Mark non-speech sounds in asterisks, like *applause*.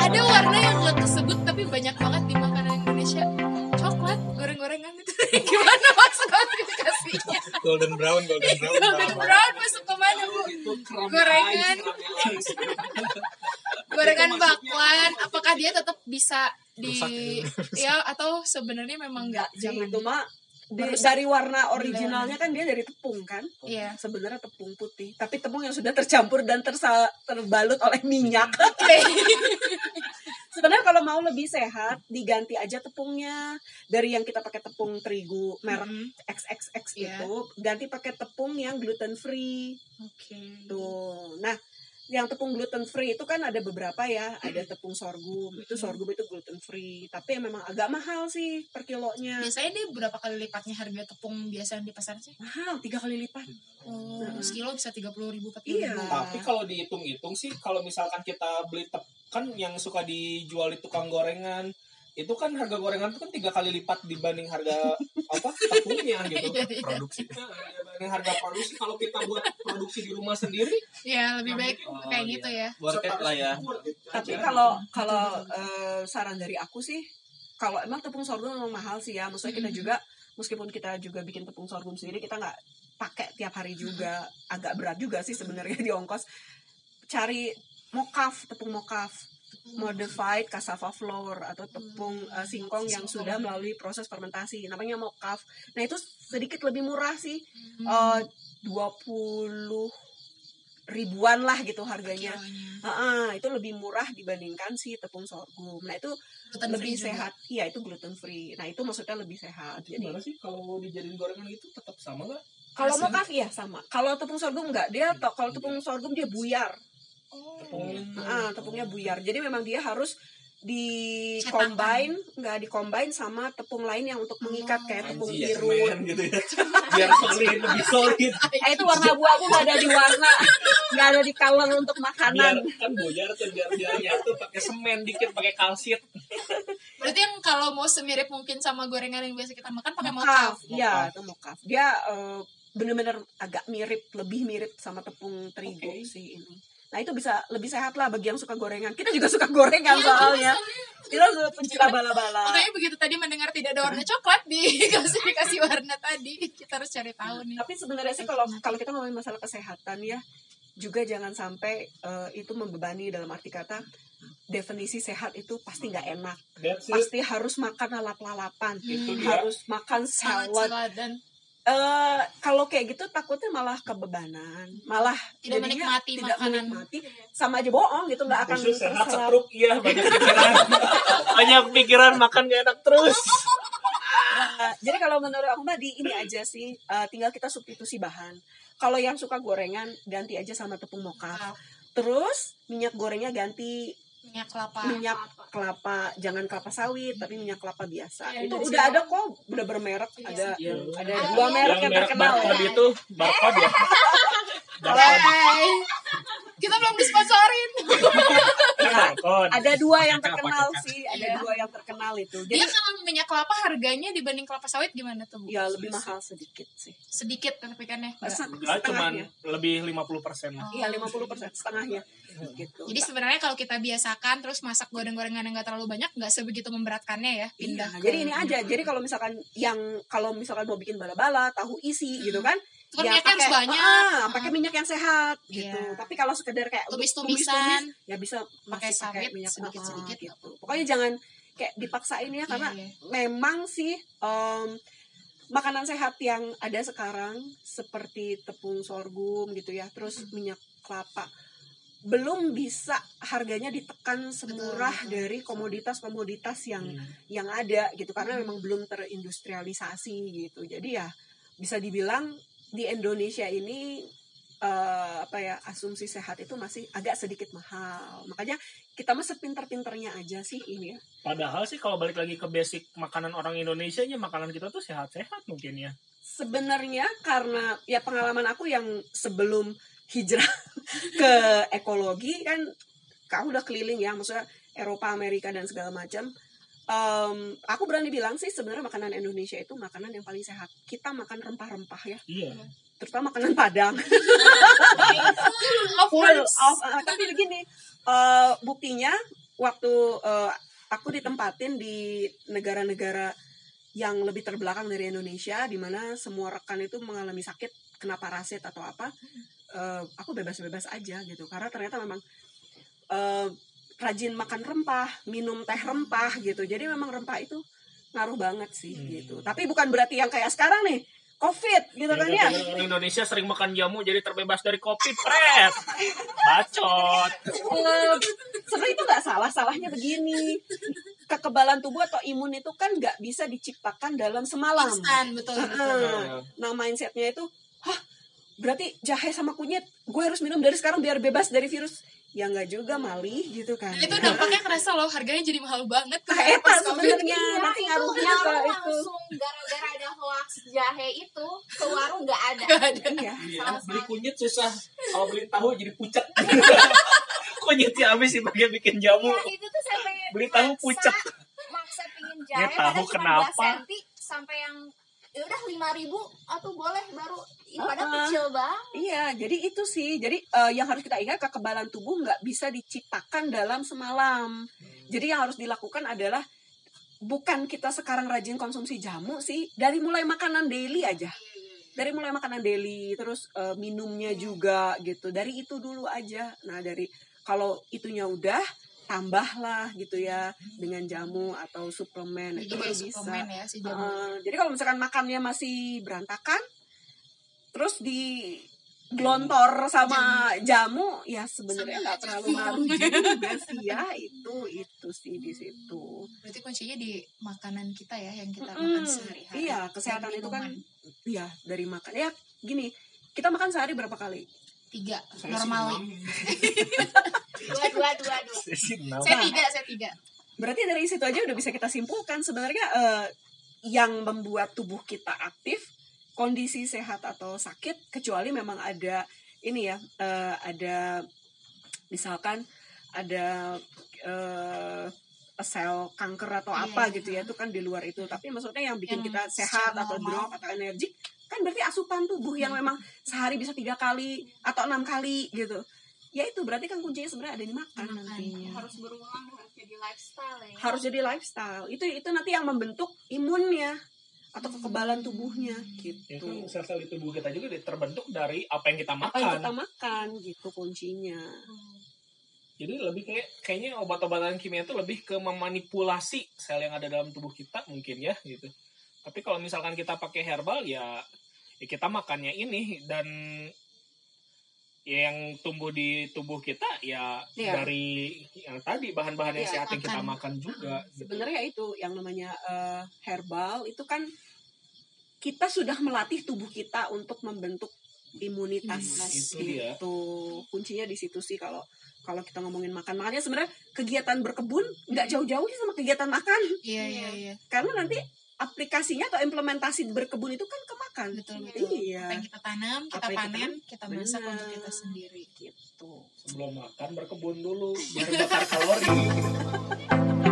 ada warna yang nggak tersebut tapi banyak banget di makanan Indonesia. Coklat goreng-gorengan itu. *laughs* Gimana masuk klasifikasinya? Golden brown golden brown golden brown masuk ke mana bu? Gorengan. *laughs* Gorengan bakwan. apakah dia tetap bisa di ya atau sebenarnya memang nggak? Jangan itu mah di- dari warna originalnya kan dia dari tepung kan? Iya. Sebenarnya tepung putih tapi tepung yang sudah tercampur dan tersa- terbalut oleh minyak. Oke *laughs* sebenarnya kalau mau lebih sehat diganti aja tepungnya. Dari yang kita pakai tepung terigu merek Mhm. XXX Iya. itu ganti pakai tepung yang gluten free oke. Tuh. Nah yang tepung gluten free itu kan ada beberapa ya ada tepung sorghum itu sorghum itu gluten free tapi yang memang agak mahal sih per kilonya. Biasanya dia berapa kali lipatnya harga tepung biasa yang di pasar sih? Mahal tiga kali lipat. Oh Mm-mm. sekilo bisa tiga puluh ribu empat Iya. tapi kalau dihitung-hitung sih kalau misalkan kita beli tep kan yang suka dijual di tukang gorengan itu kan harga gorengan itu kan tiga kali lipat dibanding harga apa *laughs* tepungnya gitu. Iya, iya. produksi Dibanding harga produksi kalau kita buat produksi di rumah sendiri ya lebih baik Oh, kayak iya. gitu ya. Worth it lah ya. tapi Aja. kalau kalau eh, saran dari aku sih kalau emang tepung sorghum memang mahal sih ya. Maksudnya kita juga meskipun kita juga bikin tepung sorghum sendiri kita nggak pakai tiap hari juga. Agak berat juga sih sebenarnya *laughs* di ongkos. Cari mokaf tepung mokaf modified cassava flour atau tepung eh, singkong yang sudah melalui proses fermentasi namanya mokaf nah itu sedikit lebih murah sih Hmm. eh 20 ribuan lah gitu harganya Kilonya. Ah, itu lebih murah dibandingkan si tepung sorghum. Nah itu Gluten lebih free juga. sehat. Iya itu gluten free. Nah itu maksudnya lebih sehat. Jadi gimana sih kalau dijadiin gorengan itu tetap sama nggak kalau mokaf iya sama. Kalau tepung sorghum enggak dia to- kalau tepung sorghum dia buyar. Oh. Tepung. Ah, tepungnya buyar. Jadi memang dia harus di combine enggak di combine sama tepung lain yang untuk mengikat kayak tepung Anji ya biru. semen gitu ya *laughs* biar solid lebih solid Eh itu warna abu-abu nggak ada di warna, nggak ada di color untuk biar makanan. kan bojar tuh biar biar nyatu pakai semen dikit pakai kalsit Berarti yang kalau mau semirip mungkin sama gorengan yang biasa kita makan pakai mokaf iya itu mokaf dia eh, bener-bener agak mirip lebih mirip sama tepung terigu Oke. sih ini nah itu bisa lebih sehat lah bagi yang suka gorengan. Kita juga suka gorengan Iya, soalnya. kita suka pencinta bala-bala. Makanya begitu tadi mendengar tidak ada warna coklat *laughs* di klasifikasi warna tadi, kita harus cari tahu nih. tapi sebenarnya sih kalau kalau kita ngomongin masalah kesehatan ya juga jangan sampai eh, itu membebani dalam arti kata definisi sehat itu pasti nggak enak. That's it. Pasti harus makan lalap-lalapan Hmm. harus makan salad dan eh kalau kayak gitu takutnya malah kebebanan, malah Tidak jadinya menikmati tidak makanan. menikmati, sama aja bohong gitu nggak akan Khusus sehat setruk. Iya banyak pikiran. *laughs* Banyak pikiran makan gak enak terus. Nah, jadi kalau menurut aku mah di ini aja sih, eh, tinggal kita substitusi bahan. Kalau yang suka gorengan ganti aja sama tepung mocha. Terus minyak gorengnya ganti minyak kelapa. minyak kelapa, jangan kelapa sawit tapi minyak kelapa biasa. Iya, itu udah ada kok, udah bermerek, Iya. ada Iya. ada Ah, dua iya. merek yang yang merek terkenal. barcode ya. itu barcode ya. *laughs* Kita belum disponsorin. *laughs* barcode Ada dua yang terkenal sih, ada Iya. dua yang terkenal itu. Jadi Dia kalau minyak kelapa harganya dibanding kelapa sawit gimana tuh, Bu? ya lebih mahal sedikit sih. Sedikit tapi kan ya. Enggak, cuman lebih 50 persen Oh. Iya 50 persen setengahnya gitu. Jadi sebenarnya kalau kita biasakan terus masak goreng-gorengan yang nggak terlalu banyak nggak sebegitu memberatkannya ya pindah. Iya, ke jadi ini aja. Jadi kalau misalkan yang kalau misalkan mau bikin bala-bala, tahu isi gitu kan? Kan minyaknya harus banyak. ah, pakai minyak yang sehat gitu. Iya. Tapi kalau sekedar kayak Tumis-tumisan, tumis-tumis, ya bisa pakai sawit minyak sedikit-sedikit. ah, gitu. Pokoknya jangan kayak dipaksain ya karena Iya, iya. memang sih em, makanan sehat yang ada sekarang seperti tepung sorghum gitu ya, terus Hmm. minyak kelapa belum bisa harganya ditekan semurah betul. dari komoditas-komoditas yang Hmm. yang ada gitu karena Hmm. memang belum terindustrialisasi gitu. Jadi ya bisa dibilang di Indonesia ini eh, apa ya asumsi sehat itu masih agak sedikit mahal. Makanya kita mah sepinter-pinternya aja sih ini ya. Padahal sih kalau balik lagi ke basic makanan orang Indonesia nya makanan kita tuh sehat-sehat mungkin ya. sebenarnya karena ya pengalaman aku yang sebelum hijrah *laughs* ke ekologi kan kamu udah keliling ya maksudnya Eropa Amerika dan segala macam Em, aku berani bilang sih sebenarnya makanan Indonesia itu makanan yang paling sehat kita makan rempah-rempah ya Iya. terutama makanan Padang Of full course. of uh, tapi begini eh, buktinya waktu eh, aku ditempatin di negara-negara yang lebih terbelakang dari Indonesia di mana semua rekan itu mengalami sakit kena parasit atau apa eh, aku bebas-bebas aja gitu karena ternyata memang eh, rajin makan rempah minum teh rempah gitu jadi memang rempah itu ngaruh banget sih Hmm. gitu tapi bukan berarti yang kayak sekarang nih covid gitu kan ya Orang Indonesia sering makan jamu jadi terbebas dari kopi, pret. Bacot. Sebenarnya itu nggak salah salahnya begini kekebalan tubuh atau imun itu kan nggak bisa diciptakan dalam semalam Instan, betul, betul. Heeh. nah mindsetnya itu berarti jahe sama kunyit gue harus minum dari sekarang biar bebas dari virus ya nggak juga malih gitu kan Dan itu dampaknya kerasa loh, harganya jadi mahal banget. nah, eta pas sebenarnya Iya, nanti itu ngaruhnya ngaruh ke itu langsung gara-gara ada hoax jahe itu ke warung nggak ada. Nggak ada. iya Iya, beli kunyit susah. Kalau beli tahu jadi pucat. *laughs* Kunyitnya habis dipakai bikin jamu. Iya, itu tuh sampai Beli tahu maksa- pucet. Maksa pingin Ya, jahe tahu padahal cuma kenapa. 2 senti sampai yang ya udah lima ribu atau boleh baru padahal Uh-uh. kecil banget Iya, jadi itu sih. Jadi eh, yang harus kita ingat kekebalan tubuh nggak bisa diciptakan dalam semalam. Jadi yang harus dilakukan adalah bukan kita sekarang rajin konsumsi jamu sih, dari mulai makanan daily aja. Dari mulai makanan daily, terus eh, minumnya juga gitu. Dari itu dulu aja. Nah, dari kalau itunya udah tambahlah gitu ya dengan jamu atau suplemen itu Itu baru bisa. suplemen ya si jamu. Heeh, jadi kalau misalkan makannya masih berantakan, terus di glontor sama jamu, ya sebenarnya nggak terlalu ngaruh juga sih ya itu itu sih di situ. Berarti kuncinya di makanan kita ya yang kita Mm-mm. makan sehari-hari. Iya kesehatan Dan itu kan, iya dari makan ya gini kita makan sehari berapa kali? tiga Saya normal. *laughs* dua dua dua dua Saya sih enam. Saya tidak. Berarti dari situ aja udah bisa kita simpulkan sebenarnya eh, yang membuat tubuh kita aktif, kondisi sehat atau sakit, kecuali memang ada ini ya, eh, ada misalkan ada eh, sel kanker atau Iya, apa iya. gitu ya, itu kan di luar itu. Tapi maksudnya yang bikin Yang kita sehat atau drop atau energik, kan berarti asupan tubuh yang memang sehari bisa tiga kali atau enam kali gitu. Ya itu berarti kan kuncinya sebenarnya ada di makan. Makan, nantinya harus berulang harus jadi lifestyle ya. Harus jadi lifestyle. Itu itu nanti yang membentuk imunnya atau kekebalan tubuhnya Ya gitu kan sel-sel di tubuh kita juga terbentuk dari apa yang kita apa yang makan. kita makan gitu kuncinya Jadi lebih kayak kayaknya obat-obatan kimia itu lebih ke memanipulasi sel yang ada dalam tubuh kita mungkin ya gitu. Tapi kalau misalkan kita pakai herbal ya, ya kita makannya ini dan ya yang tumbuh di tubuh kita ya Iya. dari yang tadi bahan-bahan yang Iya, sehat yang kita makan. makan juga. gitu. sebenarnya itu yang namanya eh, herbal itu kan kita sudah melatih tubuh kita untuk membentuk imunitas Hmm, itu dia. gitu kuncinya di situ sih kalau kalau kita ngomongin makan makanya sebenarnya kegiatan berkebun nggak jauh-jauh sih sama kegiatan makan Iya, iya, iya. karena nanti aplikasinya atau implementasi berkebun itu kan ke makan Betul, betul. iya Apa yang kita tanam, kita Apa yang kita panen, kita masak untuk kita sendiri. gitu Sebelum makan berkebun dulu biar bakar kalori. *laughs*